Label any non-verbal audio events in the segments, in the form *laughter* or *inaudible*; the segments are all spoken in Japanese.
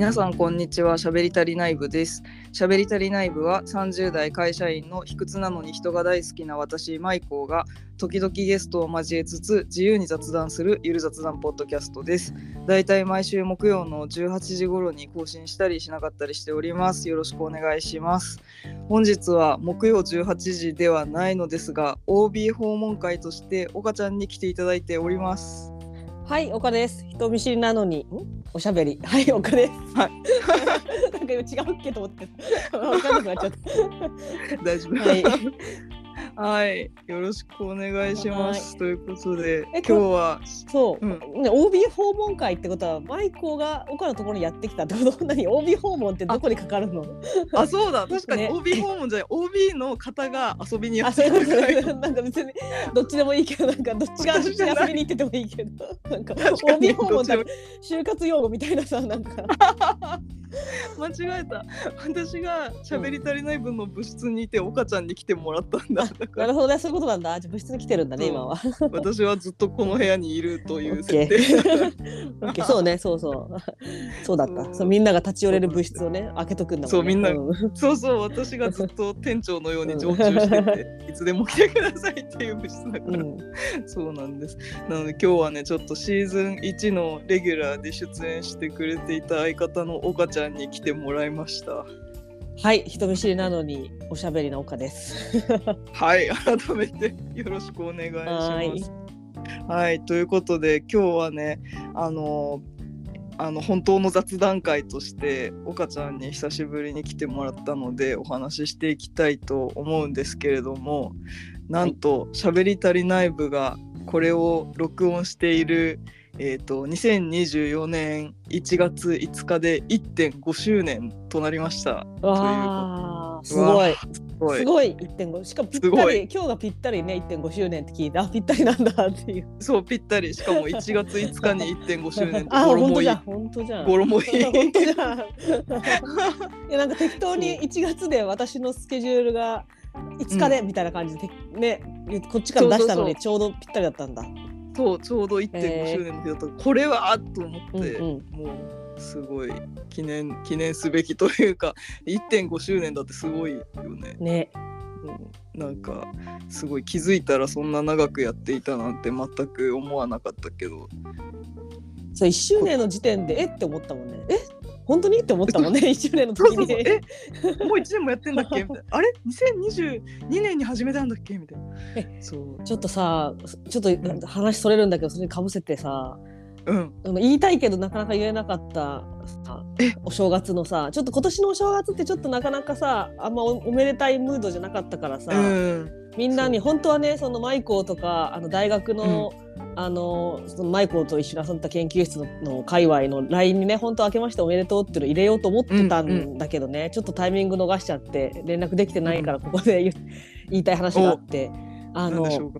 皆さんこんにちは。しゃべりたり内部です。しゃべりたり内部は30代会社員の卑屈なのに人が大好きな私マイコーが時々ゲストを交えつつ自由に雑談するゆる雑談ポッドキャストです。だいたい毎週木曜の18時頃に更新したりしなかったりしております。よろしくお願いします。本日は木曜18時ではないのですが OB 訪問会として岡ちゃんに来ていただいております。はい、岡です。人見知りなのに、ん？おしゃべり。はい、岡です。はい。*laughs* なんか違うっけと思って。わかんなくなっちゃった。*laughs* 大丈夫はい。はい、よろしくお願いします。ということで、え今日は、そう、うん。ね、OB 訪問会ってことは、マイコが岡のところにやってきたってこと、*laughs* 何？OB 訪問ってどこにかかるの？あ、そうだ、*laughs* 確かにね。OB 訪問じゃない、OB の方が遊びにやあ、ってそうきた会。*laughs* なんか別に、どっちでもいいけど、なんかどっちが遊びに行っててもいいけど。なんか OB 訪問って就活用語みたいなさ、なんか。*laughs* 間違えた。私が喋り足りない分の部室にいて、岡ちゃんに来てもらったんだ。なら、るほどね、そういうことなんだ。じゃあ部室に来てるんだね、そう今は。私はずっとこの部屋にいるという設定。*laughs* そうね、そうそう。そうだった。そうみんなが立ち寄れる部室をね、開けとくんだもんね。そうみんなうんそうそう、私がずっと店長のように常駐してて、*laughs* いつでも来てくださいっていう部室だから。うんそうなんです。なので今日はねちょっとシーズン1のレギュラーで出演してくれていた相方の岡ちゃんに来てもらいました。はい、人見知りなのにおしゃべりの岡です。*laughs* はい、改めてよろしくお願いしはます。はい、ということで今日はねあのあの本当の雑談会として岡ちゃんに久しぶりに来てもらったのでお話ししていきたいと思うんですけれどもなんと「しゃべり足りない部」がこれを録音している、えー、と2024年1月5日で1.5周年となりました。わあ、すごい。すごい。すごい1.5しかもぴったり今日がぴったりね1.5周年って聞いてあぴったりなんだっていう。そうぴったり。しかも1月5日に1.5周年って *laughs* あ語呂もいい本当じゃん。本当じゃん。語呂もいい本当じゃん。いやなんか適当に1月で私のスケジュールが5日でみたいな感じで、ねこっちから出したのにちょうどぴったりだったんだそうちょうど1.5えー。周年の日だった、これはと思って、うんうん。もうすごい記念記念すべきというか1.5周年だってすごいよね。ね。うん。なんかすごい気づいたらそんな長くやっていたなんて全く思わなかったけど。そう1周年の時点でえって思ったもんね。え本当に？って思ったもんね1周年の時に。そうそうえもう1年もやってんだっけ？*laughs* みたいな。あれ？2022年に始めたんだっけ？みたいな。えそう。ちょっとさちょっと話それるんだけどそれにかぶせてさうん。あの言いたいけどなかなか言えなかったさお正月のさちょっと今年のお正月ってちょっとなかなかさあんまおおめでたいムードじゃなかったからさ、うん。みんなに本当はねそのマイコーとかあの大学の、あのそのマイコーと一緒に遊んだ研究室のの界隈の LINE にね本当明けましておめでとうっていうの入れようと思ってたんだけどね、ちょっとタイミング逃しちゃって連絡できてないからここで言,、言いたい話があって。あの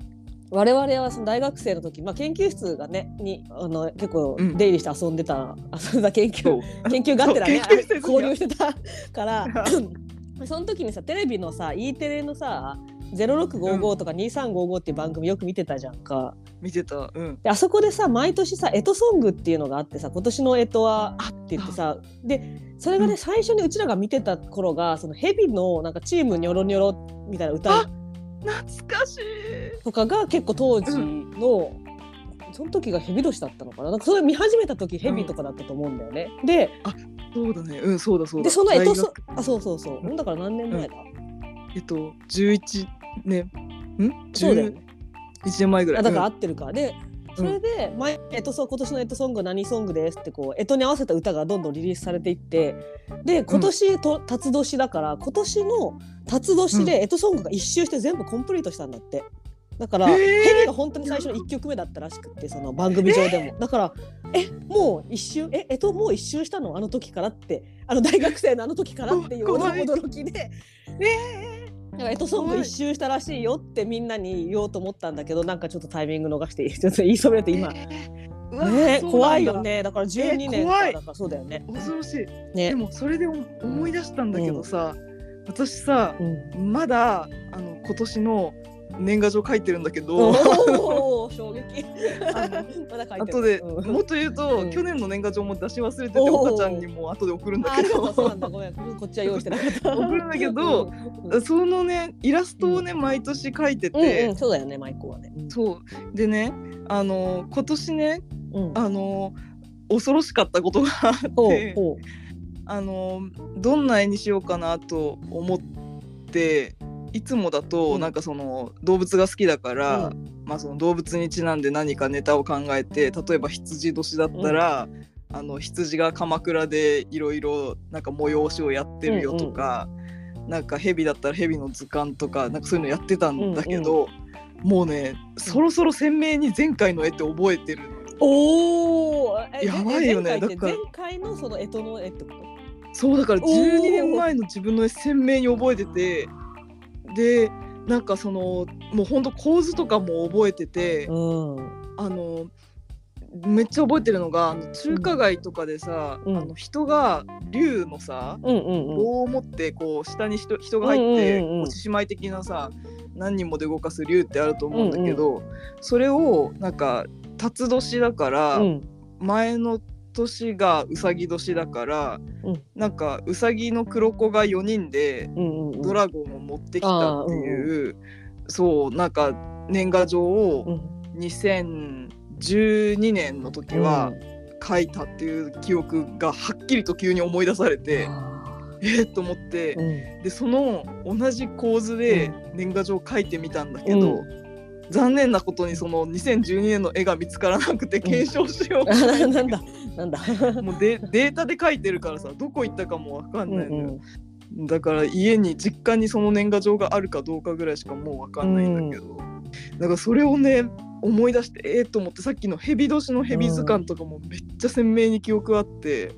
我々はその大学生の時、まあ、研究室がねにあの結構うん出入りして遊んでた、遊んだ研究研究がてらね交流してたから *laughs* その時にさテレビのさ E テレのさ0655とか2355っていう番組よく見てたじゃんか。見てた。うん。であそこでさ毎年さ干支ソングっていうのがあってさ今年の干支はあって言ってさでそれがね、うん。最初にうちらが見てた頃がそのヘビのなんかチームニョロニョロみたいな歌。あ懐かしい。とかが結構当時の、その時がヘビ年だったのかな。なんかそれ見始めた時ヘビとかだったと思うんだよね。でそうだね。うんそうだそうだ。でそのあそうそうそう、うん。だから何年前だ、えっと11年ん？そうだよね。11年前ぐらい。あだから合うん。ってるか、でそれで前干支ソ今年の干支ソング何ソングですってこう干支に合わせた歌がどんどんリリースされていってで今年と辰年だから今年の辰年で干支ソングが一周して全部コンプリートしたんだって。だから、へー。ヘビが本当に最初の1曲目だったらしくってその番組上でも、だからえもう一周？ええともう一周したの？あの時からって。あの大学生のあの時からっていう驚きでだからエトソング一周したらしいよってみんなに言おうと思ったんだけどなんかちょっとタイミング逃して *laughs* ちょっと言いそびれて今、うわね怖いよね。だから12年だからそうだよね。恐ろしい。でねもそれで思思い出したんだけどさ、私さうん。まだあの今年の年賀状書いてるんだけど。*laughs* 衝撃。あのまだ書いてる。後でうん。もっと言うと、うん。去年の年賀状も出し忘れてて岡ちゃんにも後で送るんだけど。そうなんだ。ごめん。こっちは用意してなかった。送るんだけどうん。そのねイラストをね毎年描いてうんて、うんそうだよねマイコはね。そう。でねあの今年ねうん。あの恐ろしかったことがあって。ほあのどんな絵にしようかなと思っていつもだと、うん。なんかその動物が好きだから、うまあ、その動物にちなんで何かネタを考えて例えば羊年だったら、あの羊が鎌倉でいろいろなんか催しをやってるよとか、なんか蛇だったら蛇の図鑑とかなんかそういうのやってたんだけど、もうねそろそろ鮮明に前回の絵って覚えてる。おおやばいよね。だから前回のその干支の絵ってこと？そうだからおー。12年前の自分の絵鮮明に覚えててでなんかそのもうほんと構図とかも覚えてて、うん。あのめっちゃ覚えてるのがあの中華街とかでさ、うん。あの人が竜のさうんうんうん。棒を持ってこう下に人人が入ってうんうんうん獅子舞的なさ何人もで動かす竜ってあると思うんだけど、それをなんか辰年だから、うん。前の年がうさぎ年だから、うん。なんかうさぎの黒子が4人でうんうんうん。ドラゴンを持ってきたっていう、そうなんか年賀状うをん2012年の時は書いたっていう記憶がはっきりと急に思い出されて、えっと思ってう、ん。でその同じ構図で年賀状書いてみたんだけど、う残念なことにその2012年の絵が見つからなくて検証しようあななんだなんだ。*laughs* もうデデータで書いてるからさどこ行ったかもわかんないのよ、うんだから家に実家にその年賀状があるかどうかぐらいしかもうわかんないんだけど、だからそれをね思い出してええと思ってさっきの蛇年の蛇図鑑とかもめっちゃ鮮明に記憶あって、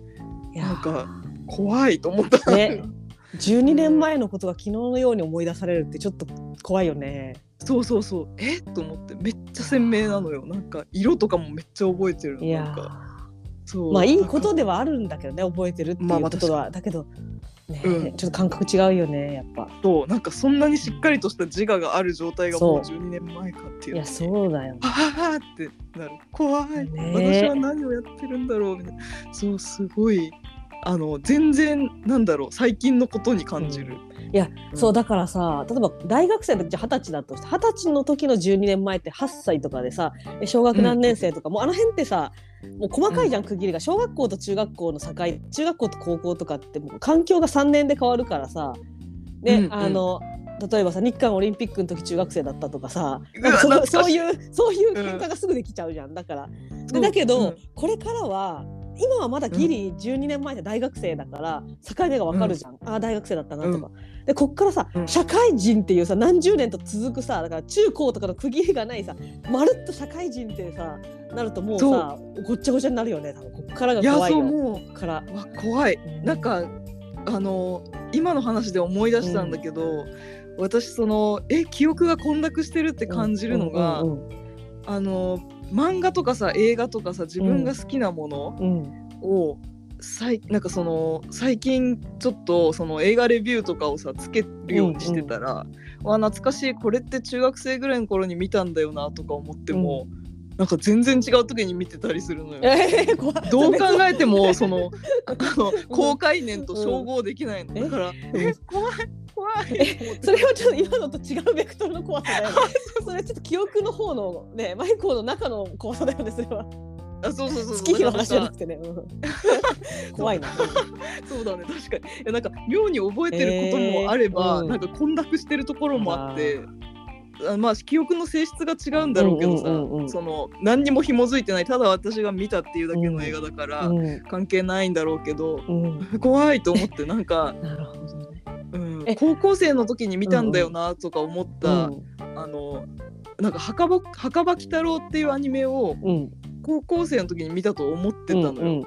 いやなんか怖いと思った、ね。*laughs* 12年前のことが昨日のように思い出されるってちょっと怖いよね。そうそうそう。え？と思って。めっちゃ鮮明なのよ。なんか色とかもめっちゃ覚えてるなんか。やそう。まあいいことではあるんだけどね覚えてるっていうまあまあことは、だけど、ねうん。ちょっと感覚違うよねやっぱ。らそう。なんかそんなにしっかりとした自我がある状態がもうそ12年前かっていういやそうだよ。ああってなる。怖い、ね私は何をやってるんだろうみたいな。そうすごいあの全然なんだろう最近のことに感じる、いや、うん。そうだからさ例えば大学生の時二十歳だとして二十歳の時の12年前って8歳とかでさえ小学何年生とか、もうあの辺ってさもう細かいじゃん区切りが小学校と中学校の境中学校と高校とかってもう環境が3年で変わるからさで、うんうん。あの例えばさ日韓オリンピックの時中学生だったとかさ *laughs* そうい。うそういう変化がすぐできちゃうじゃん。だから。でだけど、うん。これからは今はまだギリ12年前で大学生だから境目がわかるじゃん、ああ大学生だったなとか、でこっからさ、うん。社会人っていうさ何十年と続くさだから中高とかの区切りがないさまるっと社会人ってさなるともうさごっちゃごちゃになるよね多分。こっからが怖いよ。そうもこっから。うわ怖い。うん。なんかあの今の話で思い出したんだけど、私そのえ記憶が混濁してるって感じるのが、うん。あの漫画とかさ映画とかさ自分が好きなものうん。うんを、さいなんかその最近ちょっとその映画レビューとかをさつけるようにしてたら、わ懐かしいこれって中学生ぐらいの頃に見たんだよなとか思っても、なんか全然違う時に見てたりするのよ。えー、どう考えてもそのあの公開年と照合できないの、うんだから怖い怖い。それはちょっと今のと違うベクトルの怖さだよね。*laughs* それちょっと記憶の方のねマイコーの中の怖さだよねそれは。あそうそうそう月日の話じゃなくてね、うん。*laughs* 怖いな。らそうだね。確かに。いやなんか妙に覚えてることもあれば、えーうん。なんか混濁してるところもあって。あ。まあ記憶の性質が違うんだろうけどさ、うんうんうんうんその何にも紐づいてないただ私が見たっていうだけの映画だから、うん。関係ないんだろうけどうん。怖いと思ってなんか、なるほど高校生の時に見たんだよなとか思った、あのなんか墓場墓場鬼太郎っていうアニメをうん。うん高校生の時に見たと思ってたのよ、うん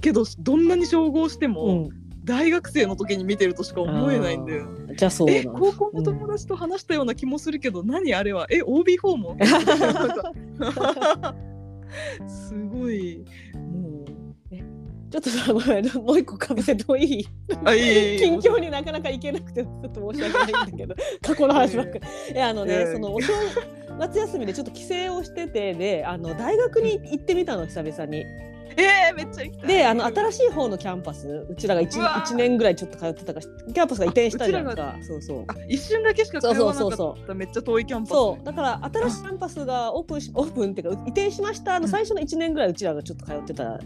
けどどんなに照合しても、うん。大学生の時に見てるとしか思えないんだよ。じゃあそうえ高校の友達と話したような気もするけど、何あれは？え OB 訪問なんか。*laughs* すごい。もうちょっとさごめんもう一個かぶせてもいい？あいえいえ近況になかなか行けなくてちょっと申し訳ないんだけど *laughs* 過去の話ばっかり。いやあのね、ええそのお正夏休みでちょっと帰省をしててであの大学に行ってみたの久々に。えー、めっちゃ行きたい。であの新しい方のキャンパスうちらが 1, うわー。一年ぐらいちょっと通ってたからキャンパスが移転したじゃんか。そうそう。あ一瞬だけしか通わなかった。そうそうそうめっちゃ遠いキャンパス、ね、そう。だから新しいキャンパスがオープンしオープンっていうか移転しましたの最初の1年ぐらいうちらがちょっと通ってた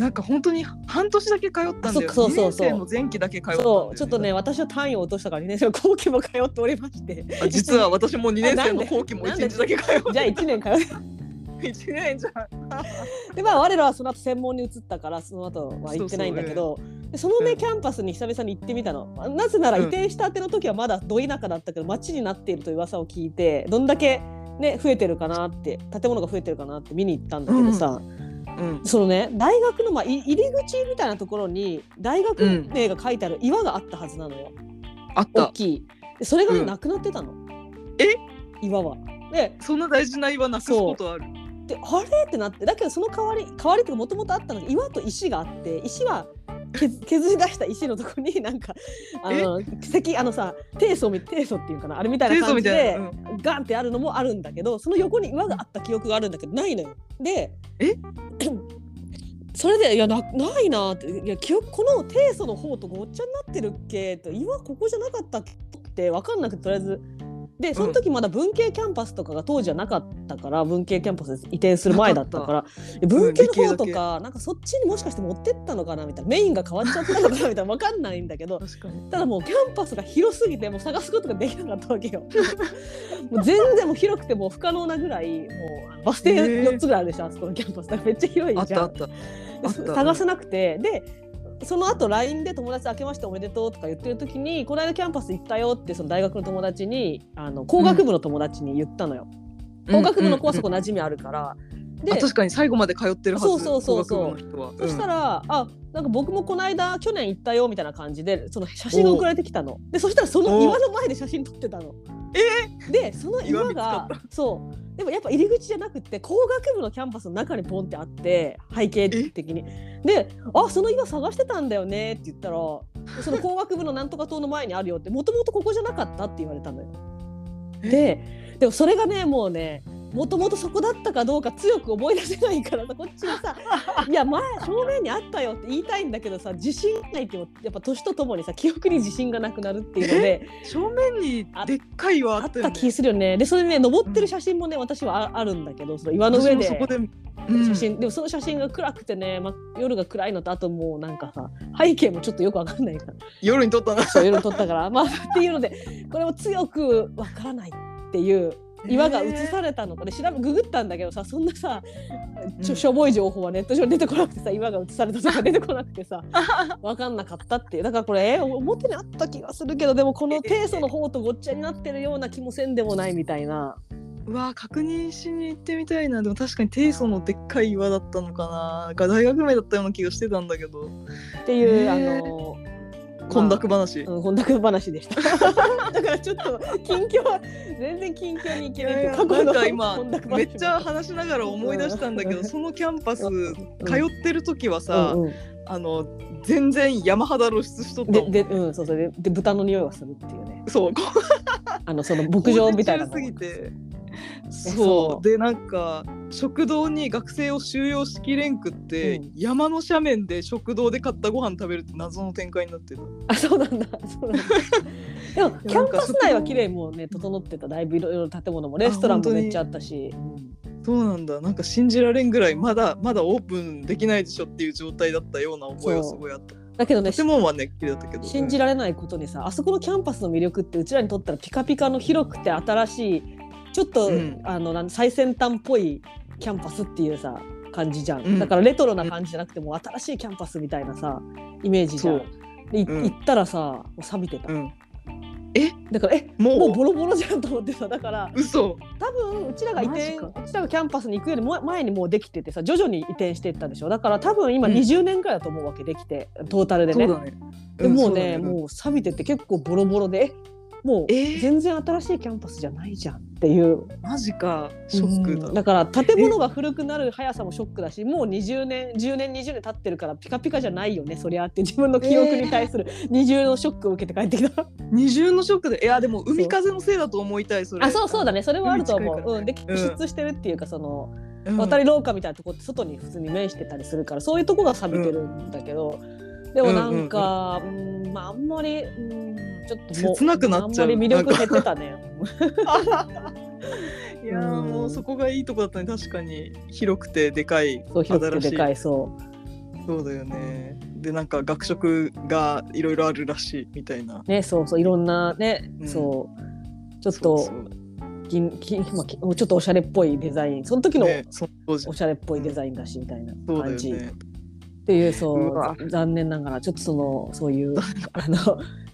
なんか本当に半年だけ通ったんだよあそうそうそうの前期だけ通ったちょっとね私は単位を落としたから2年生の後期も通っておりまして。あ実は私も2年生の後期も1なんで？日だけ通ってじゃあ1年通って1年じゃん。でまあ我らはその後専門に移ったからその後は行ってないんだけど。でそのね、うんキャンパスに久々に行ってみたの。なぜなら移転したての時はまだど田舎だったけど町になっているという噂を聞いてどんだけね増えてるかなって建物が増えてるかなって見に行ったんだけどさ、うんそのね大学の、まあ、い入り口みたいなところに大学名が書いてある岩があったはずなのよ、あった。大きい。でそれがね、うん。なくなってたの。え？岩は。でそんな大事な岩なくすことある。であれ？ってなって。だけどその代わり代わりってもともとあったのが岩と石があって石は削削り出した石のところに *laughs* なんかあの石あのさ低層み低層っていうかなあれみたいな感じでうん。ガンってあるのもあるんだけどその横に岩があった記憶があるんだけどないのよ。でえ？*clears throat* それでいやなないなっていや記憶この低層の方とごっちゃになってるっけ？と岩ここじゃなかったっけ？って分かんなくてとりあえず。でその時まだ文系キャンパスとかが当時はなかったから文系キャンパス移転する前だったからで文系の方と理系かなんかそっちにもしかして持ってったのかなみたいなメインが変わっちゃったのかなみたいな分かんないんだけどただもうキャンパスが広すぎてもう探すことができなかったわけよ。*laughs* もう全然もう広くてもう不可能なぐらいもうバス停へー4つぐらいあるでしょ、あそこのキャンパス。だからめっちゃ広いじゃん。探せなくてでその後 LINE で友達明けましておめでとうとか言ってる時にこの間キャンパス行ったよってその大学の友達にあの工学部の友達に言ったのよ。工学部の子はそこうんうん馴染みあるから。うんであ確かに最後まで通ってるはずそうそうそうそう。工学部の人は。そしたら、あなんか僕もこの間去年行ったよみたいな感じでその写真が送られてきたの。でそしたらその岩の前で写真撮ってたの。でその岩がそうでもやっぱ入り口じゃなくて工学部のキャンパスの中にポンってあって背景的に。で「あその岩探してたんだよね」って言ったら「*laughs* その工学部のなんとか棟の前にあるよ」ってもともとここじゃなかったって言われたのよ。ででもそれがねもうねもともとそこだったかどうか強く思い出せないからさこっちはさ *laughs* いや前正面にあったよって言いたいんだけどさ自信ないってもやっぱ年とともにさ記憶に自信がなくなるっていうので正面にでっかい岩ああっったよね。た気するよね。でそれね登ってる写真もね私はああるんだけどその岩の上で。私もそこで、うん。写真、でもその写真が暗くてね、ま、夜が暗いのとあともうなんかさ背景もちょっとよくわかんないから。夜に撮ったなそう夜撮ったから。まあっていうのでこれも強くわからないっていう *laughs* 岩が映されたのかで調べググったんだけどさそんなさちうん。ょしょぼい情報はネット上に出てこなくてさ岩が映されたとか出てこなくてさ *laughs* 分かんなかったっていう。だからこれえ表にあった気がするけどでもこの低層の方とごっちゃになってるような気もせんでもないみたいな。うわ確認しに行ってみたいな。でも確かに低層のでっかい岩だったのかな。が大学名だったような気がしてたんだけど。っていう、あの混濁話、うん、混濁話でした。*laughs* だからちょっと近況は全然近況に行けない。過去のか今めっちゃ話しながら思い出したんだけど、うん。そのキャンパスうん。通ってる時はさ、うんうん。あの全然山肌露出しとったででうんそうそう。でで豚の匂いがするっていうね。そう。こ *laughs* あのその牧場みたいなすぎてそ *laughs* そう。うでなんか食堂に学生を収容しきれんくって、うん。山の斜面で食堂で買ったご飯食べるって謎の展開になってる。あそうなんだ。そうなんだ。でも *laughs* キャンパス内は綺麗もうね整ってただいぶいろいろ建物もレストランもめっちゃあったし、そうなんだ。なんか信じられんぐらいまだまだオープンできないでしょっていう状態だったような覚えはすごいあった。だけどね建物はね綺麗だったけど信じられないことにさあそこのキャンパスの魅力ってうちらにとったらピカピカの広くて新しいちょっと、うん。あのなん最先端っぽいキャンパスっていうさ感じじゃん、うん。だからレトロな感じじゃなくてもう新しいキャンパスみたいなさイメージじゃん。で行ったらさもう錆びてた、うん。だからえ？もう？もうボロボロじゃんと思ってさだから嘘。多分うちらが移転うちらがキャンパスに行くよりも前にもうできててさ徐々に移転していったでしょ。だから多分今うん。20年くらいだと思うわけできてトータルでね。そうだね。でもうね、んそだもう錆びてて結構ボロボロでえ？もうえー。全然新しいキャンパスじゃないじゃんっっていう。マジか。ショックだ、うん。だから建物が古くなる速さもショックだしもう20年10年20年経ってるからピカピカじゃないよねそりゃって自分の記憶に対する。二重のショックを受けて帰ってきた、二重のショックでいやでも海風のせいだと思いたいそれ。あそうそうだね。それはあると思う、海近いからうん、でうん。出してるっていうかその、うん。渡り廊下みたいなとこって外に普通に面してたりするからそういうとこが錆びてるんだけど、でもなんか、うんまああんまり、うん、ちょっと切なくなっちゃう。あんまり魅力減ってたね。*laughs* いやーうんもうそこがいいとこだったね確かに。広くてでかいそう広くてでかいい。そそうだよね。でなんか学食がいろいろあるらしいみたいな。うねそうそういろんなね、うん。そう。ちょっそとうそう。銀金まあきちょっとおしゃれっぽいデザイン。その時のおしゃれっぽいデザインだしみたいな感じ、よね。っていうそう残念ながらちょっとそのそういう *laughs* あの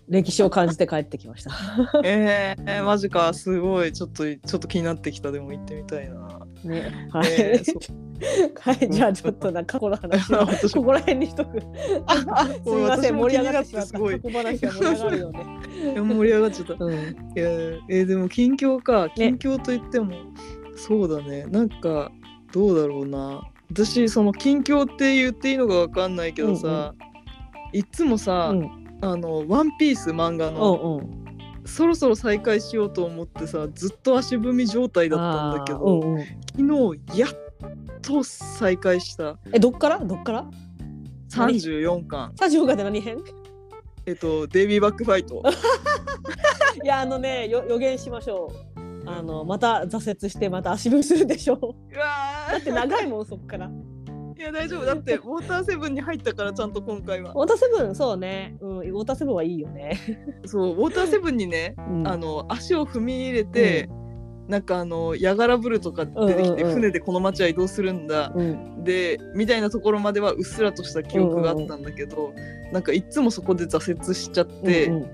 歴史を感じて帰ってきました。*laughs* えー、マジかすごい。ちょっとちょっと気になってきた。でも行ってみたいな。ね、はい、えーはい、じゃあちょっとな過去の話は。*laughs* 私ここら辺にしとく。*laughs* すみません、盛り上がってしまった。すごい。過去話は盛り上がるよね。盛り上がっちゃった。うん、えーでも近況か。ね。近況といっても、そうだね。なんかどうだろうな。私その近況って言っていいのかわかんないけどさ、いつもさ、うん、あの「ワンピース漫画うの。そろそろ再開しようと思ってさずっと足踏み状態だったんだけど、あーうんうん、昨日やっと再開したえ、どっから、どっから？34巻スタジオがで何編？えっとデイビーバックファイト *laughs* いや、あのね、よ、予言しましょう。あの、また挫折して、また足踏みするでしょう。うわだって長いもん、そっから。ーいや大丈夫。だってウォーターセブンに入ったからちゃんと今回は。ウォーターセブン、そうね。うん、ウォーターセブンはいいよね。そうウォーターセブンにねうん。あの足を踏み入れて、なんかあのヤガラブルとか出てきて、うん。うんうん船でこの街は移動するんだ、うん、でみたいなところまではうっすらとした記憶があったんだけど、なんかいつもそこで挫折しちゃって、うん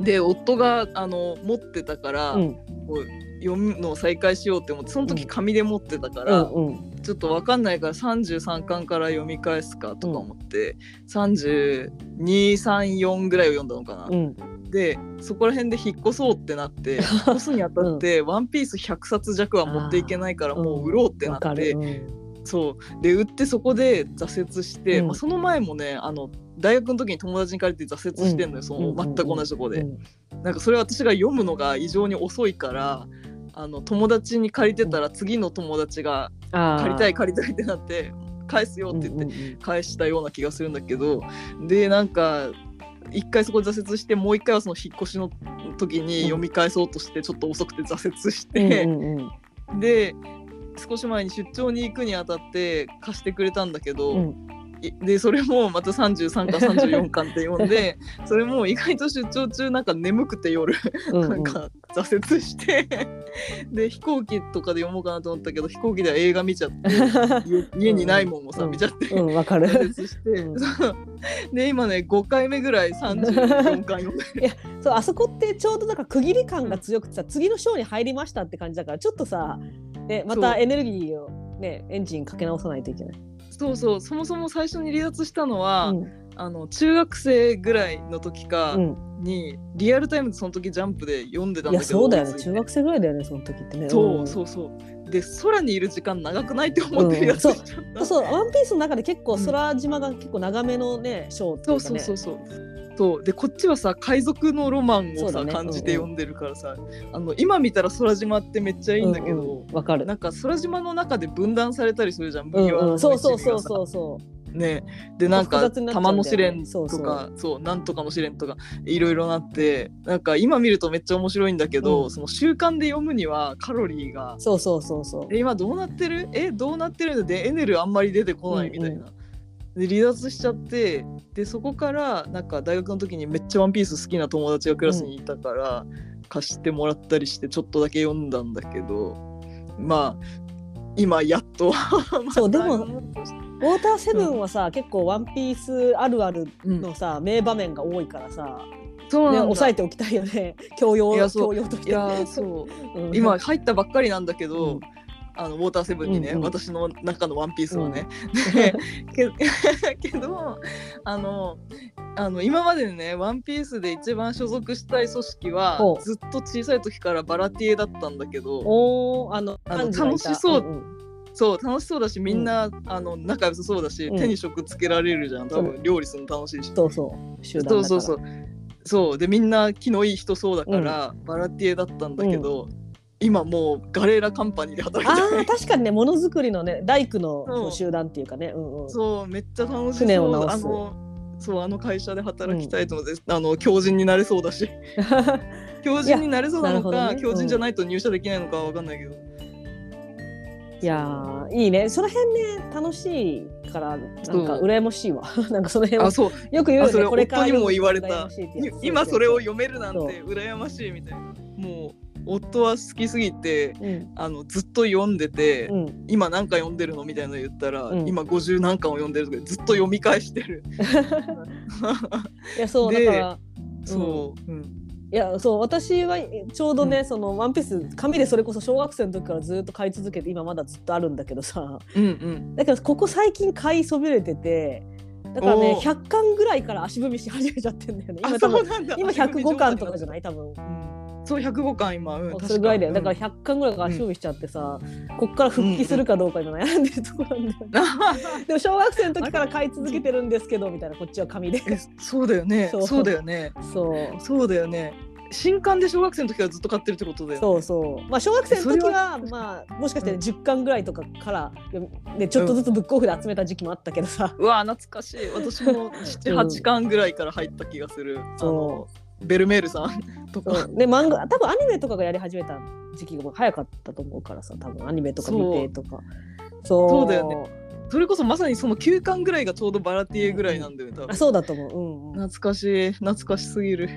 で夫があの持ってたから、うん、こう読むのを再開しようって思ってその時うん。紙で持ってたかうら、ん、うん、ちょっと分かんないから33巻から読み返すかとか思って、3234ぐらいを読んだのかな。うん、でそこら辺で引っ越そうってなって *laughs* 引っ越すにあたって「ワンピース100冊弱は持っていけないからもう売ろうってなって、そう。で売ってそこで挫折して、うん。まあ、その前もねあの大学の時に友達に借りて挫折してんのよ、そのうん全く同じとこで、うん。なんかそれ私が読むのが異常に遅いからあの友達に借りてたら次の友達が借りたい借りたいってなって返すよって言ってうんうんうん。返したような気がするんだけどでなんか一回そこで挫折してもう一回はその引っ越しの時に読み返そうとしてちょっと遅くて挫折して、うんうんうん。で少し前に出張に行くにあたって貸してくれたんだけど、うん。いでそれもまた33か34巻って読んで *laughs* それも意外と出張中なんか眠くて夜うんなんか挫折してで飛行機とかで読もうかなと思ったけど飛行機では映画見ちゃって家 *laughs* 家にないもんもさ、うん見ちゃって。うん、わかる。挫折して、で今ね5回目ぐらい34巻読んでる *laughs* そうあそこってちょうどなんか区切り感が強くてさ、次の章に入りましたって感じだからちょっとさ、ね、またエネルギーを、ね、エンジンかけ直さないといけない。そうそう。そもそも最初に離脱したのは、うん。あの中学生ぐらいの時かうん、に、リアルタイムでその時ジャンプで読んでたんいだけどやそうだよね。中学生ぐらいだよねその時ってね。そうそうそう。で空にいる時間長くないって思って離脱しちゃった、う。んそう。ワンピースの中で結構空島が結構長めのね章ってそいううかね。そうそうそうそうでこっちはさ海賊のロマンをさ、ね感じて読んでるからさ、あの今見たら空島ってめっちゃいいんだけど、うんうんわかる。なんか空島の中で分断されたりするじゃんうんうん、麦わらうそう一味がさそうそうそう。ねでなんか玉の試練そうそうとかそうなんとかの試練とかいろいろなってなんか今見るとめっちゃ面白いんだけど、うんその習慣で読むにはカロリーがそうそうそうそう。え今どうなってるえどうなってるでエネルあんまり出てこないみたいな。で離脱しちゃってでそこからなんか大学の時にめっちゃ「ワンピース好きな友達がクラスにいたから、貸してもらったりしてちょっとだけ読んだんだけどまあ今やっとそうでもウォーターセブンはさ、結構ワンピースあるあるうん。のさ、名場面が多いからさ、ね、そうなんだ。抑えておきたいよね。教養教養としていそう。*laughs* うん。今入ったばっかりなんだけど、うんあのウォーターセブンにね、うんうん。私の中のワンピースはね。で *laughs* け *laughs* けどあのあの今までねワンピースで一番所属したい組織はずっと小さい時からバラティエだったんだけどおおあのあの楽しそう。うんそう楽しそうだしみんな、あの仲良さそうだし、うん。手に職つけられるじゃん。多分料理するの楽しいし。そうそう。集団だから。そうそうそう。そう。でみんな気のいい人そうだから、バラティエだったんだけど、今もうガレーラカンパニーで働いてるあー確かにねものづくりのね大工の集団っていうかね、うんうん、そうめっちゃ楽し船そう。を直す。あのそうあの会社で働きたいと思って、あの強靭になれそうだし。*laughs* 強靭になれそうなのかね。強靭じゃないと入社できないのかは分かんないけど、いやーいいね。その辺ね楽しいからなんか羨ましいわ。*laughs* なんかその辺はあそう。よく言うよねこれから夫にも言われ羨た今それを読めるなんて羨ましいみたいな。もう夫は好きすぎてそうそうあのずっと読んでて、うん。うん今何巻読んでるのみたいなの言ったら、うん。今50何巻を読んでるとかずっと読み返してる。*laughs* いやそうだでからそう、うん。いやそう私はちょうどね、そのワンピース紙でそれこそ小学生の時からずっと買い続けて今まだずっとあるんだけどさ。うんうん。だけどここ最近買いそびれててだからねおー。100巻ぐらいから足踏みし始めちゃってんだよね。あ今多分今105巻とかじゃい、ない多分、そう105巻今、うん、それぐらいだよだから確100巻ぐらいから足踏みしちゃってさ、こっから復帰するかどうか今悩んでるところなんだよね、か *laughs* でも小学生の時から買い続けてるんですけどみたいなこっちは紙で。えそうだよね。*laughs* そう。だよね。そう。そうだよね。新刊で小学生の時からずっと買ってるってことだよね。そうそう。まあ小学生の時はまあもしかしてうん。10巻ぐらいとかから、ね、ちょっとずつブックオフで集めた時期もあったけどさ、うわ懐かしい。私も78巻ぐらいから入った気がする、あのベルメールさん。とか。で漫画多分アニメとかがやり始めた時期が早かったと思うからさ多分アニメとか見てとか。そう。そう。だよね。それこそまさにその9巻ぐらいがちょうどバラティエぐらいなんだよね多分。あそうだと思う、うんうん、懐かしい。懐かしすぎる。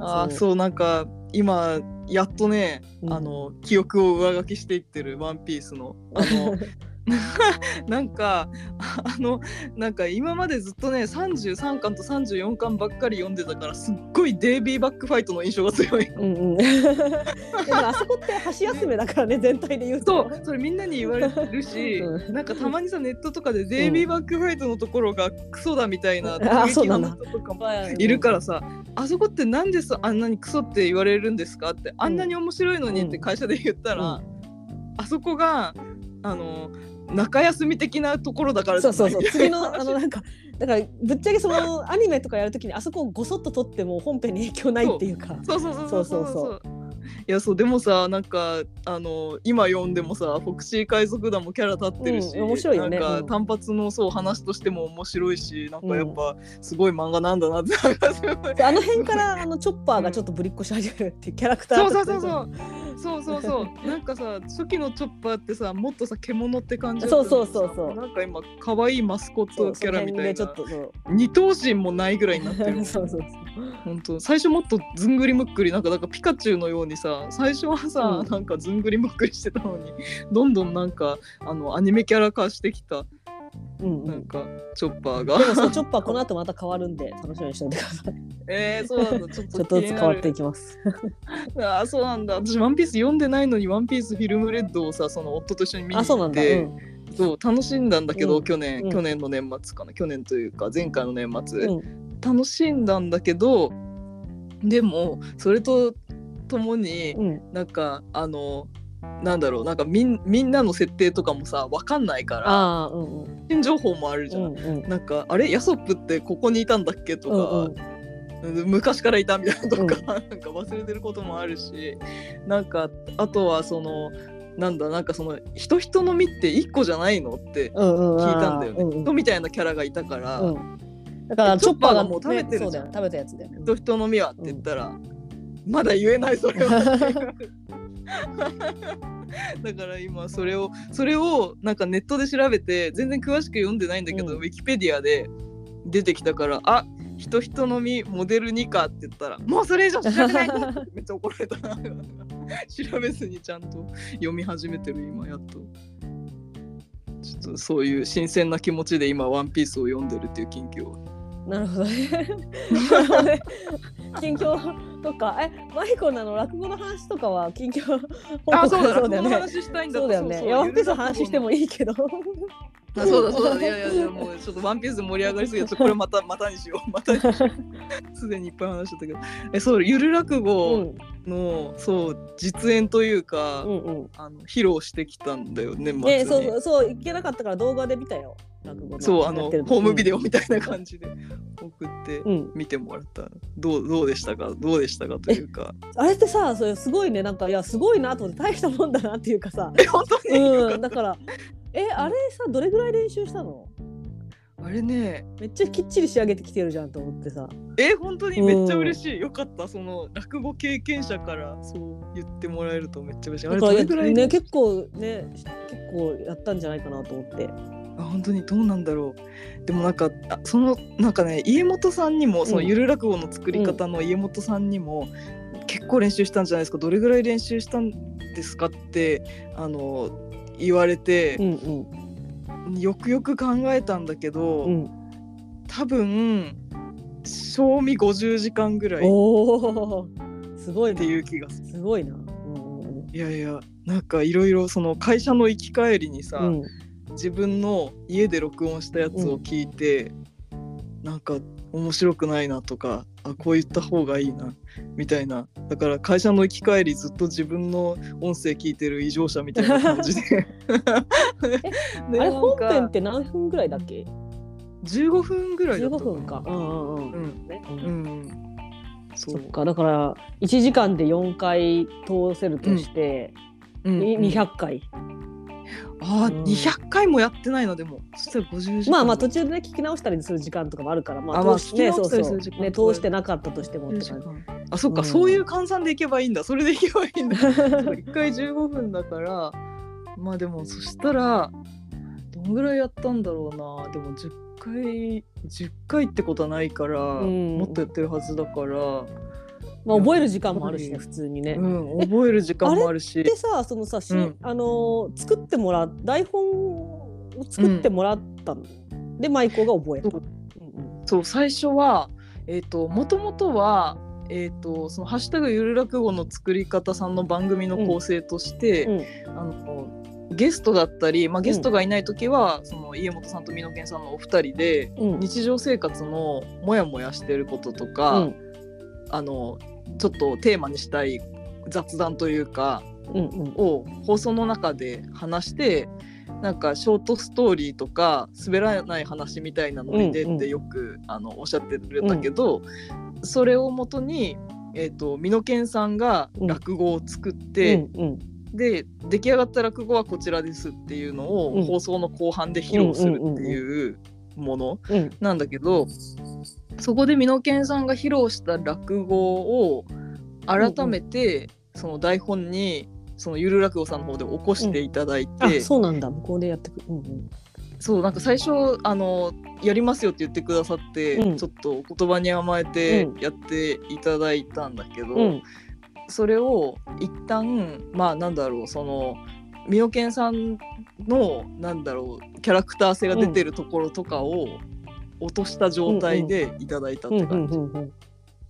あーそう。そうなんか今やっとね、うん。あの記憶を上書きしていってる「ワンピースのあの *laughs* *laughs* なんかあのなんか今までずっとね33巻と34巻ばっかり読んでたからすっごいデイビーバックファイトの印象が強い。うんうん、*laughs* でもあそこって箸休めだからね全体で言うそとうそれみんなに言われるし、うなんかたまにさネットとかでデイビーバックファイトのところがクソだみたいな人とかもいるからさあそこってなんでさあんなにクソって言われるんですかってあんなに面白いのにって会社で言ったら、うあそこがあの中休み的なところだからじそうそうそう。次のあのなんかだからぶっちゃけその *laughs* アニメとかやるときにあそこをごそっと撮っても本編に影響ないっていうか。*laughs* そうそうそうそうそう。そういやそうでもさなんかあの今読んでもさフォクシー海賊団もキャラ立ってるし、うん面白いよね。なんかうん。単発のそう話としても面白いしなんかやっぱすごい漫画なんだなってあの辺からあのチョッパーがちょっとぶりっこし始めるっていうキャラクターそうそうそうそうそうそうそう。*laughs* なんかさ初期のチョッパーってさもっとさ獣って感じそうそうそうそう。なんか今可愛いマスコットキャラみたいな。ちょっとそう。二頭身もないぐらいになってる。そうそうそう。本当。最初もっとずんぐりむっくりなんかなんかピカチュウのようにさ最初はさ、うん。なんかずんぐりむっくりしてたのにどんどんなんかあのアニメキャラ化してきたうんうん。なんかチョッパーが。でもそう *laughs* チョッパーこの後また変わるんで楽しみにしておいてください。えー、そうなんだ。ちょっちょっとずつ変わっているきます。*laughs* あーそうなんだ。私ワンピース読んでないのにワンピースフィルムレッドをさその夫と一緒に見にあ、そうなんだ。行ってうん。そう楽しんだんだけど、うん。去年、うん去年の年末かな。去年というか前回の年末、うん。楽しんだんだけどでもそれとともに、うん。なんかあのなんだろうなんかみんみんなの設定とかもさわかんないからうんうん。新情報もあるじゃん。うんうん。なんかあれ？ヤソップってここにいたんだっけ？とうんか、うん。昔からいたみたいなとか、なんか忘れてることもあるしなんかあとはそのなんだなんかその人人の実って一個じゃないのってうんうん。聞いたんだよね、うんうん。人みたいなキャラがいたから、うん。だからチョッパーがもう食べてるじゃん。ねそうだよ。ね食べたやつだよね。人人の実はって言ったら、まだ言えないそれは *laughs* *laughs* だから今それをそれをなんかネットで調べて全然詳しく読んでないんだけど、うん。ウィキペディアで出てきたからあ人人の実モデル2かって言ったらもうそれ以上調べない！とってめっちゃ怒られた。*laughs* 調べずにちゃんと読み始めてる今やっと。ちょっとそういう新鮮な気持ちで今ワンピースを読んでるっていう近況。なるほどね。*laughs* 近況そっかえマイコの？あの落語の話とかは近況あそうだ *laughs* そうだよね。落語の話したいんだそうだよね。いやワンピースの話してもいいけどあそうだそうだ。いやいやいやもうちょっとワンピース盛り上がりすぎてこれまたまたにしよう。またにしよう。*laughs* *laughs* すでにいっぱい話しちゃったけど。えそうゆる落う語ん。の、そう実演というか、うんうん。あの披露してきたんだよ年末に、ね。そうそう行けなかったから動画で見たよ落語の。そうあのホームビデオみたいな感じで送ってうん。見てもらった。どうどうでしたか？どうでしたかというか。あれってさそれすごいね。なんかいやすごいなと思って大したもんだなっていうかさ。*laughs* え本当に、うん、だからえあれさどれぐらい練習したの？あれね。めっちゃきっちり仕上げてきてるじゃんと思ってさ。え本当にめっちゃ嬉しい、よかった。その落語経験者からそう言ってもらえるとめっちゃ嬉しい。あれどれぐらいね結構ね結構やったんじゃないかなと思って。あ本当にどうなんだろう。でもなんかあそのなんかね家元さんにもそのうん。ゆる落語の作り方の家元さんにも、結構練習したんじゃないですか。どれぐらい練習したんですかってあの言われてう、んよくよく考えたんだけど、うん。うん多分賞味50時間ぐらいすごいてねいう気がする。すごいな。うんうん。いやいやなんかいろいろその会社の行き帰りにさ、うん。自分の家で録音したやつを聞いて、なんか面白くないなとかあこう言った方がいいなみたいな。だから会社の行き帰りずっと自分の音声聞いてる異常者みたいな感じで。*laughs* であれ本編って何分ぐらいだっけ？15分ぐらいだった15分か。うんうんうん。うんねうん。うんそっかだから1時間で4回通せるとして、うんにうん200回あーうん。200回もやってないのでもそしたら50時間。まあまあ途中でね聞き直したりする時間とかもあるからまあ通しね聞き直したりそうそう。ね通してなかったとしてもって感じ。あそっか、うん。そういう換算でいけばいいんだ。それでいけばいいんだ。*laughs* 1回15分だからまあでもそしたらどんぐらいやったんだろうな。でも10回10回ってことはないから、ん。もっとやってるはずだから、まあ覚える時間もあるしね普通にね。うん、覚える時間もあるし。*laughs* でさそのさし、うん。あのー作ってもらう台本を作ってもらったの、で舞子が覚えた。そう。最初はえっ、ともともとはえー、とその「ハッシュタグゆる落語」の作り方さんの番組の構成として、うん。あのゲストだったり、まあ、ゲストがいない時は、その家元さんと美濃健さんのお二人でうん。日常生活のモヤモヤしてることとか、あのちょっとテーマにしたい雑談というかうんうん。を放送の中で話してなんかショートストーリーとか滑らない話みたいなのに出うんうん。てよく、あのおっしゃってるんだけど、それをもとに、えー、と美濃健さんが落語を作って、うんうん。で出来上がった落語はこちらですっていうのうん。を放送の後半で披露するっていうものうん。なんだけどそこで美濃健さんが披露した落語を改めてその台本にそのゆる落語さんの方で起こしていただいあて、そうなんだ。向こうでやってくる。うんうん。そうなんか最初あのやりますよって言ってくださって、うん。ちょっと言葉に甘えてうん。やっていただいたんだけど、うん。それを一旦まあなんだろうその美濃健さんのなんだろうキャラクター性が出てるところとかを落とした状態でいただいたって感じ、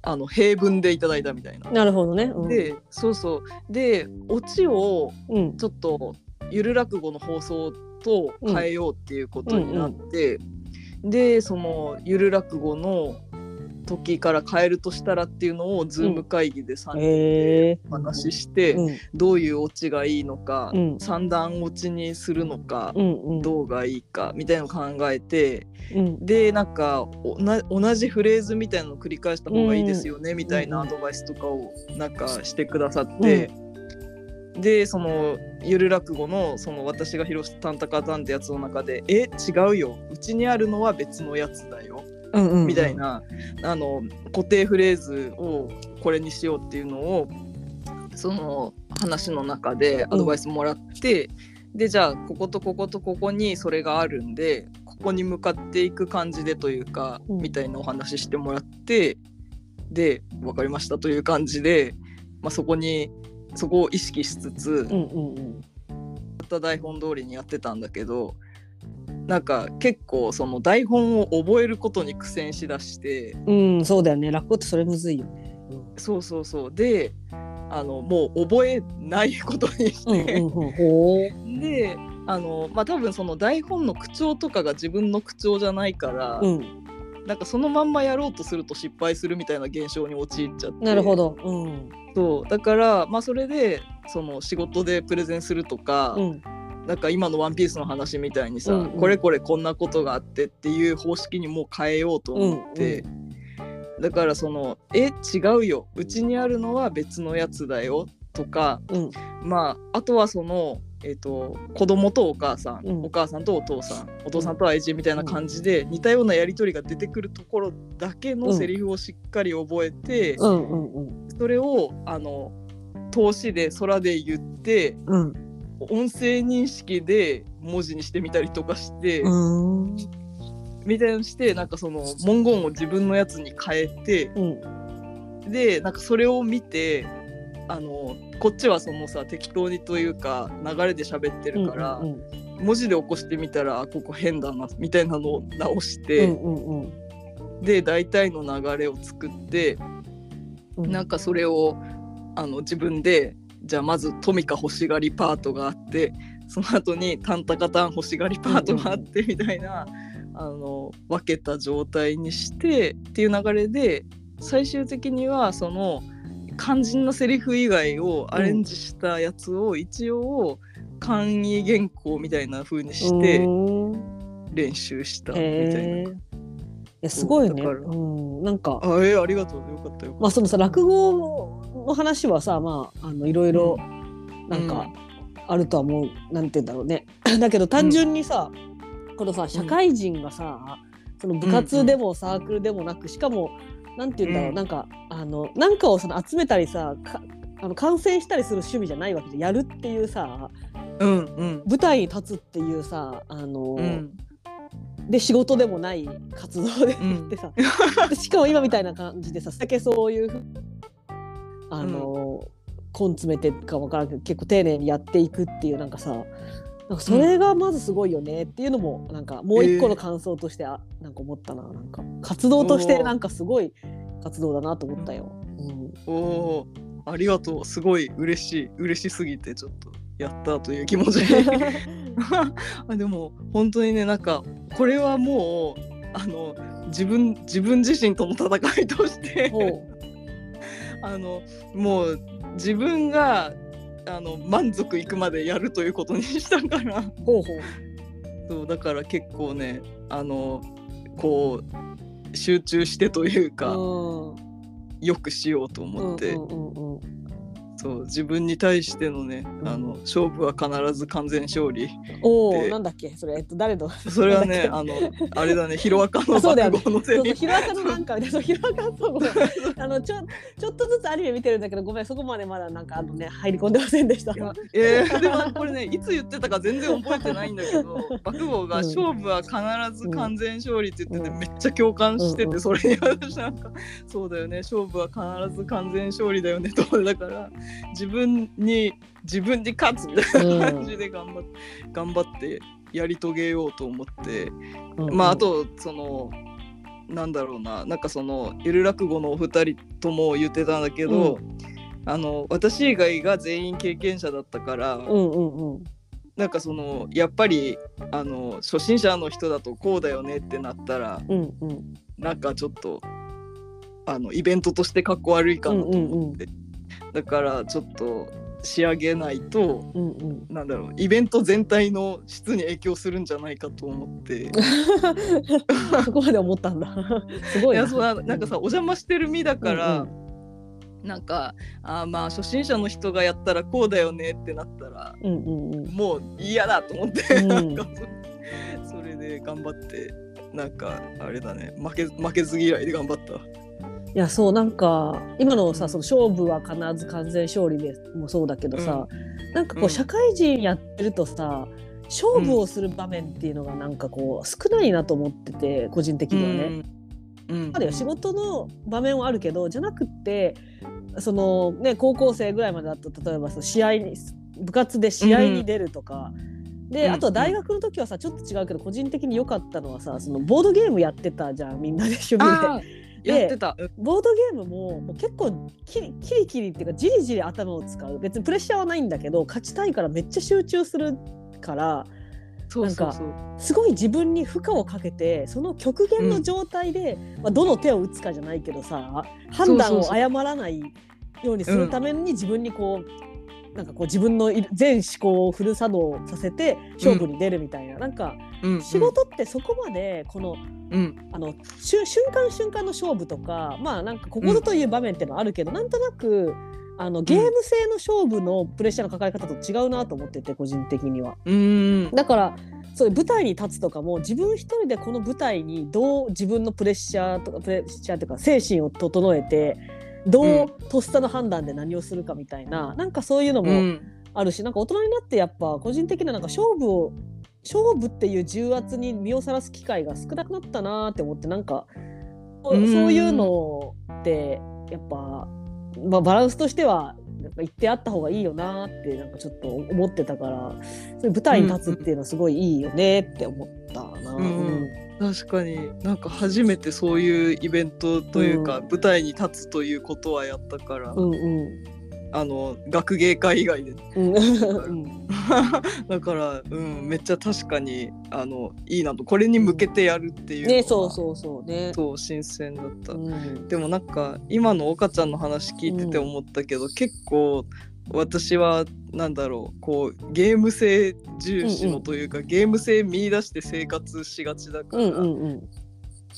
あの平文でいただいたみたいな。なるほどね。うん、でそうそう。でオチをうん。ちょっとゆる落語の放送と変えようっていうことになって、でそのゆる落語の時から変えるとしたらっていうのをズーム会議で3人へでえ。話して、うん。どういうオチがいいのか、うん。三段オチにするのか、うんうん。どうがいいかみたいなのを考えてうん。でなんかおな同じフレーズみたいなのを繰り返した方がいいですよね、みたいなアドバイスとかをなんかしてくださって、でそのゆる落語のその私が披露した「タンタカタン」ってやつの中で「え違うよ。うちにあるのは別のやつだよ」うんうんみたいな、あの固定フレーズをこれにしようっていうのをその話の中でアドバイスもらって、でじゃあこことこことここにそれがあるんでここに向かっていく感じでというか、うん。みたいなお話ししてもらってで分かりましたという感じで、まあ、そこにそこを意識しつつ、うんうんうん。台本通りにやってたんだけどなんか結構その台本を覚えることに苦戦しだして。うん、そうだよね。落語ってそれむずいよね。うんそうそうそうであのもう覚えないことにして、うん。であのまあ多分その台本の口調とかが自分の口調じゃないから、うん、なんかそのまんまやろうとすると失敗するみたいな現象に陥っちゃってなるほど。うん。そうだからまあそれでその仕事でプレゼンするとか、うん。なんか今の「ワンピースの話みたいにさ、うんうん。これこれこんなことがあってっていう方式にもう変えようと思って、だからその「え違うよ。うちにあるのは別のやつだよ」とかうん。まああとはその、えっと子供とお母さん、うん。お母さんとお父さんお父さんと愛人みたいな感じで似たようなやり取りが出てくるところだけのセリフをしっかり覚えて、うんうんうん。それをあの通しで空で言ってうん。音声認識で文字にしてみたりとかして、うん。みたいなのしてなんかその文言を自分のやつに変えてうん。でなんかそれを見てあのこっちはそのさ適当にというか流れで喋ってるから、うんうん文字で起こしてみたらあここ変だなみたいなのを直しうて、んうんうんで大体の流れを作ってうん。なんかそれをあの自分でじゃあまずトミカ欲しがりパートがあってその後にタンタカタン欲しがりパートがあってみたいな、あの分けた状態にしてっていう流れで最終的にはその肝心なセリフ以外をアレンジしたやつを一応簡易原稿みたいな風にしてうん練習したみたい。な。すごいね。うん。なんか。あえーありがとうよかったよまあそのさ落語の話はさまああのいろいろなんかあるとは思う、なんて言うんだろうね。*laughs* だけど単純にさ、このさ社会人がさ、その部活でもサークルでもなくしかもなんて言うんだろう、うん。なんかあのなんかをその集めたりさかあの観戦したりする趣味じゃないわけでやるっていうさた。うんうん。舞台に立つっていうさあの、うん。で仕事でもない活動でうんでさ。でしかも今みたいな感じでさだけそういうふあの、根詰めてか分からんけど結構丁寧にやっていくっていうなんかさなんかそれがまずすごいよねっていうのもなんかもう一個の感想としてあなんか思ったななんか。活動としてなんかすごい活動だなと思ったよ。うん。おおー。ありがとう。すごい嬉しい。嬉しすぎてちょっとやったという気持ち。*laughs* *laughs* あでも本当にねなんかこれはもうあの自分自分自身との戦いとしてあのもう自分があの満足いくまでやるということにしたから。ほうほう。そうだから結構ねあのこう集中してというか、うん。よくしようと思って。うんうんうんうんそう自分に対してのね、うん。あの勝負は必ず完全勝利。おおでなんだっけ？それえっと誰のそれはねなあのあれだねヒロアカのあ *laughs* そうだよね。爆豪のセリフそうそうヒロアカのなんかそう。ヒロアカそう。ごめんあのちょちょっとずつアニメ見てるんだけどごめんそこまでまだなんかあのね入り込んでませんでした。いやえー、でもこれねいつ言ってたか全然覚えてないんだけど爆豪が「うん勝負は必ず完全勝利」って言ってて、うん。めっちゃ共感してて、それに私なんか「そうだよね勝負は必ず完全勝利だよね」とだから自分に自分に勝つみたいな感じで頑張って、頑張ってやり遂げようと思って。まああとそのなんだろうななんかそのゆる落語のお二人とも言ってたんだけど、あの私以外が全員経験者だったから、うんうんうん。なんかそのやっぱりあの初心者の人だとこうだよねってなったらうんうん。なんかちょっとあのイベントとしてかっこ悪いかなと思って、だからちょっと仕上げないとうんうんなんだろうイベント全体の質に影響するんじゃないかと思って。*laughs* そこまで思ったんだ。*laughs* すごいな。いやそうななんかさお邪魔してる身だから、うんなんかあーまあ初心者の人がやったらこうだよねってなったらうんうんうん。もう嫌だと思って、うんなんかそそれで頑張ってなんかあれだね負け負けず嫌いで頑張った。いやそうなんか今のさその勝負は必ず完全勝利でもそうだけどさ、なんかこうん。う社会人やってるとさ勝負をする場面っていうのがなんかこう少ないなと思ってて個人的にはね。うん、まだよ仕事の場面はあるけどじゃなくってそのね高校生ぐらいまでだと例えばその試合に部活で試合に出るとか、でうん。あとは大学の時はさちょっと違うけど個人的に良かったのはさそのボードゲームやってたじゃんみんなで趣味で。やってた。ボードゲームももう結構キリキリキリっていうかじりじり頭を使う。別にプレッシャーはないんだけど勝ちたいからめっちゃ集中するからそうそうそう。すごい自分に負荷をかけてその極限の状態で、まあ、どの手を打つかじゃないけどさ判断を誤らないようにするために自分にこう、なんかこう自分のい全思考をフル作動させて勝負に出るみたいな、なんかうん。仕事ってそこまでこのうん。あの瞬瞬間瞬間の勝負とかまあなんかここぞという場面ってのはあるけど、なんとなくあのゲーム性の勝負のプレッシャーの抱え方と違うなと思ってて個人的には。うん。だからそういう舞台に立つとかも自分一人でこの舞台にどう自分のプレッシャーとかプレッシャーというか精神を整えてどうんうとっさの判断で何をするかみたいな、なんかそういうのもうん。あるし、なんか大人になってやっぱ個人的ななんか勝負を勝負っていう重圧に身をさらす機会が少なくなったなーって思ってなんかそうん。そういうのってやっぱ、まあ、バランスとしてはやっぱ言ってあった方がいいよなーってなんかちょっと思ってたからそういう舞台に立つっていうのはすごいいいよねって思ったな。うん確かに。なんか初めてそういうイベントというか、う舞台に立つということはやったから、うんうんあの学芸会以外で。うん。うん。*laughs* だから、うん、めっちゃ確かにあのいいなと。これに向けてやるっていうのはねそうそうそうね。そう新鮮だった、うん。でもなんか今の岡ちゃんの話聞いてて思ったけど、結構私はなんだろうこうゲーム性重視うんうんのというか、ゲーム性見出して生活しがちだから、うんうんうん。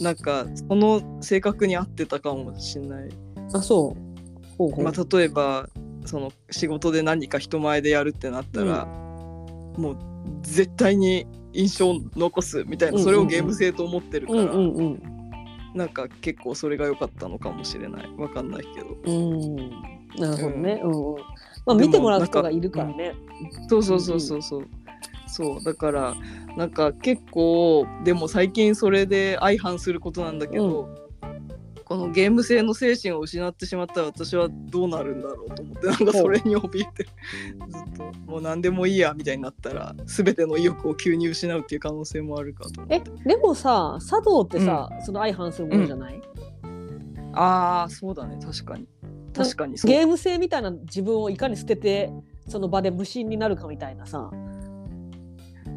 なんかその性格に合ってたかもしれない、あそう。ほうほうまあ、例えばその仕事で何か人前でやるってなったら、もう絶対に印象を残すみたいな、うんうんうん。それをゲーム性と思ってるから、うんうんうん。なんか結構それが良かったのかもしれない。わかんないけど。うん、なるほどね。うん、うん。まあ見てもらう人がいるからね。そうそうそうそうそう、そうだからなんか結構でも最近それで相反することなんだけど、このゲーム性の精神を失ってしまったら私はどうなるんだろうと思ってなんかそれに怯えてずっともう何でもいいやみたいになったら全ての意欲を急に失うっていう可能性もあるかとえ、でもさ、茶道ってさ、その相反するものじゃない？ああそうだね確かに。確かにゲーム性みたいな自分をいかに捨ててその場で無心になるかみたいなさ。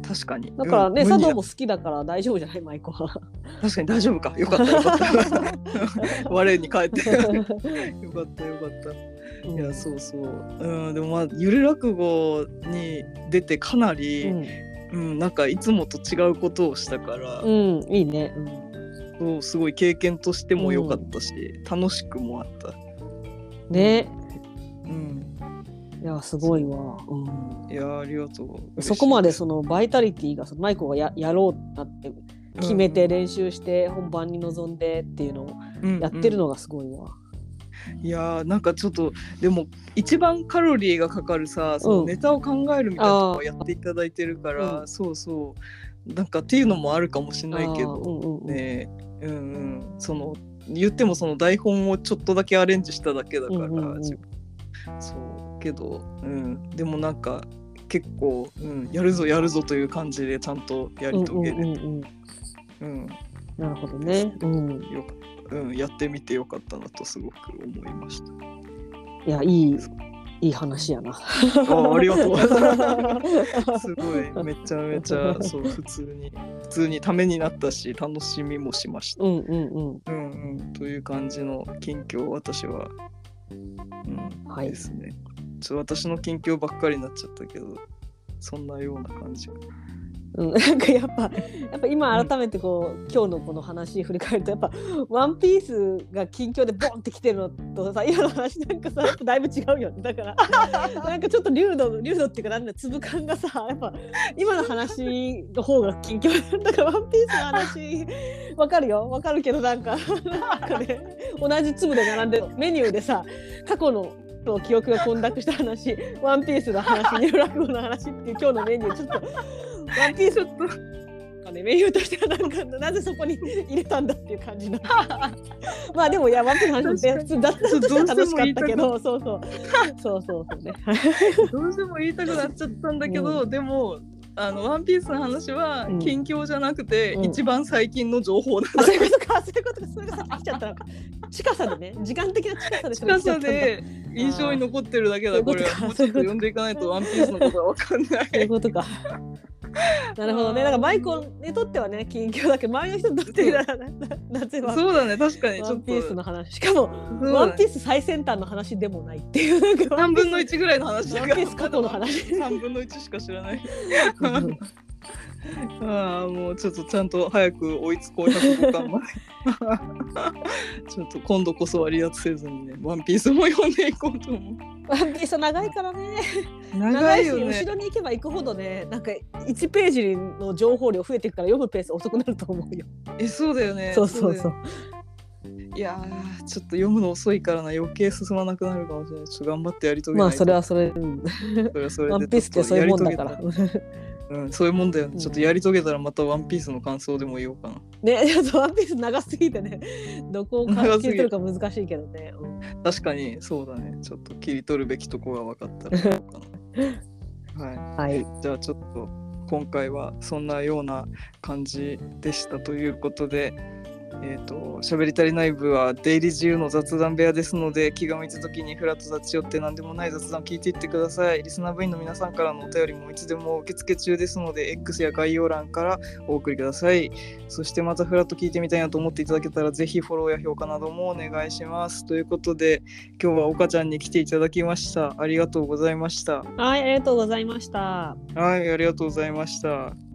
確かに。だからね、うん無に茶道も好きだから大丈夫じゃないマイコは。確かに大丈夫か。よかったよかった。*laughs* 我に返って。よかったよかった。いやそうそう、うん、でもまあゆる落語に出てかなり、ううんん、なんかいつもと違うことをしたから、うん、いいね。そうすごい経験としても良かったし、楽しくもあった。ね、うん、いやすごいわ。うん。いやありがとう。そこまでそのバイタリティがそのマイコがややろうなって決めて練習して本番に臨んでっていうのをうんやってるうんのがすごいわ。いやーなんかちょっとでも一番カロリーがかかるさそのネタを考えるみたいなのをやっていただいてるから、うん。そうそう。なんかっていうのもあるかもしれないけど、うんうんうん。ねうんうん。その言ってもその台本をちょっとだけアレンジしただけだから、うんうんうんそうけど、うん、でもなんか結構、うん、やるぞやるぞという感じでちゃんとやり遂げる、うんなるほどね。うん。よかうん、やってみてよかったなとすごく思いました。いやいいいい話やな。あありがとう。*laughs* すごいめちゃめちゃそう普通に普通にためになったし楽しみもしました。うんうんうん。うんうんという感じの近況を私は、うんはいですね。ちょっと私の近況ばっかりになっちゃったけどそんなような感じ。うん、なんかやっぱやっぱ今改めてこう、今日のこの話振り返るとやっぱ「ワンピースが近況でボンってきてるのとさ今の話なんかさだいぶ違うよね。だから *laughs* なんかちょっと流度流度っていうかなんだ粒感がさやっぱ今の話の方が近況だからワンピースの話わかるよ。わかるけどなんかなんかね同じ粒で並んでメニューでさ過去のそう記憶が混濁した話、ワンピースの話、ニュー落語の話っていう今日のメニュー、ちょっと、ワンピースと、ね、メニューとしてはなんか、なぜそこに入れたんだっていう感じの。*laughs* まあでも、いや、ワンピースの話って普通、雑談としては楽しかったけど、そうそう。そうそうそうね。どうしても言いたくなっちゃったんだけど、でもあのワンピースの話はうん。近況じゃなくて、うん。一番最近の情報だあそういうことかそういうことか。それが先来ちゃったのか近さでね。時間的な近さで近さで印象に残ってるだけだこれ。もうちょっと読んでいかないとワンピースのことはわかんない。そういうことか。*laughs* なるほどね。だからマイコンにとってはね、近況だけど、周りの人にとっては、なぜは。そうだね確かにちょっワンピースとの話。しかも、ワンピース最先端の話でもないっていう。なんか3分の1ぐらいの話だからワンピース過去の話3分の1しか知らない *laughs* *laughs* ああもうちょっとちゃんと早く追いつこう105巻までちょっと今度こそは離脱せずにねワンピースも読んでいこうと思う。ワンピース長いからね。長いよし、後ねろに行けば行くほどね、なんか1ページの情報量増えていくから読むペース遅くなると思うよ。えそうだよね。そうそうそう。いやーちょっと読むの遅いからな余計進まなくなるかもしれない。ちょっと頑張ってやり遂げないと。まあそれはそれ、うんそれはそれで。ワンピースってそういうもんだからうん、そういうもんだよね、うん。ちょっとやり遂げたらまたワンピースの感想でも言おうかな。ね *laughs* ちょっとワンピース長すぎてね。*laughs* どこを関係するか難しいけどね、うん。確かに。そうだね。ちょっと切り取るべきとこが分かったら言おうかな。はい。はい。じゃあちょっと今回はそんなような感じでしたということで、えっ、と、喋り足りない部は出入り自由の雑談部屋ですので、気が向いた時にフラッと立ち寄って何でもない雑談聞いていってください。リスナー部員の皆さんからのお便りもいつでも受付中ですので、X や概要欄からお送りください。そしてまたフラッと聞いてみたいなと思っていただけたら、ぜひフォローや評価などもお願いします。ということで、今日は岡ちゃんに来ていただきました。ありがとうございました。はいありがとうございましたはい、ありがとうございました。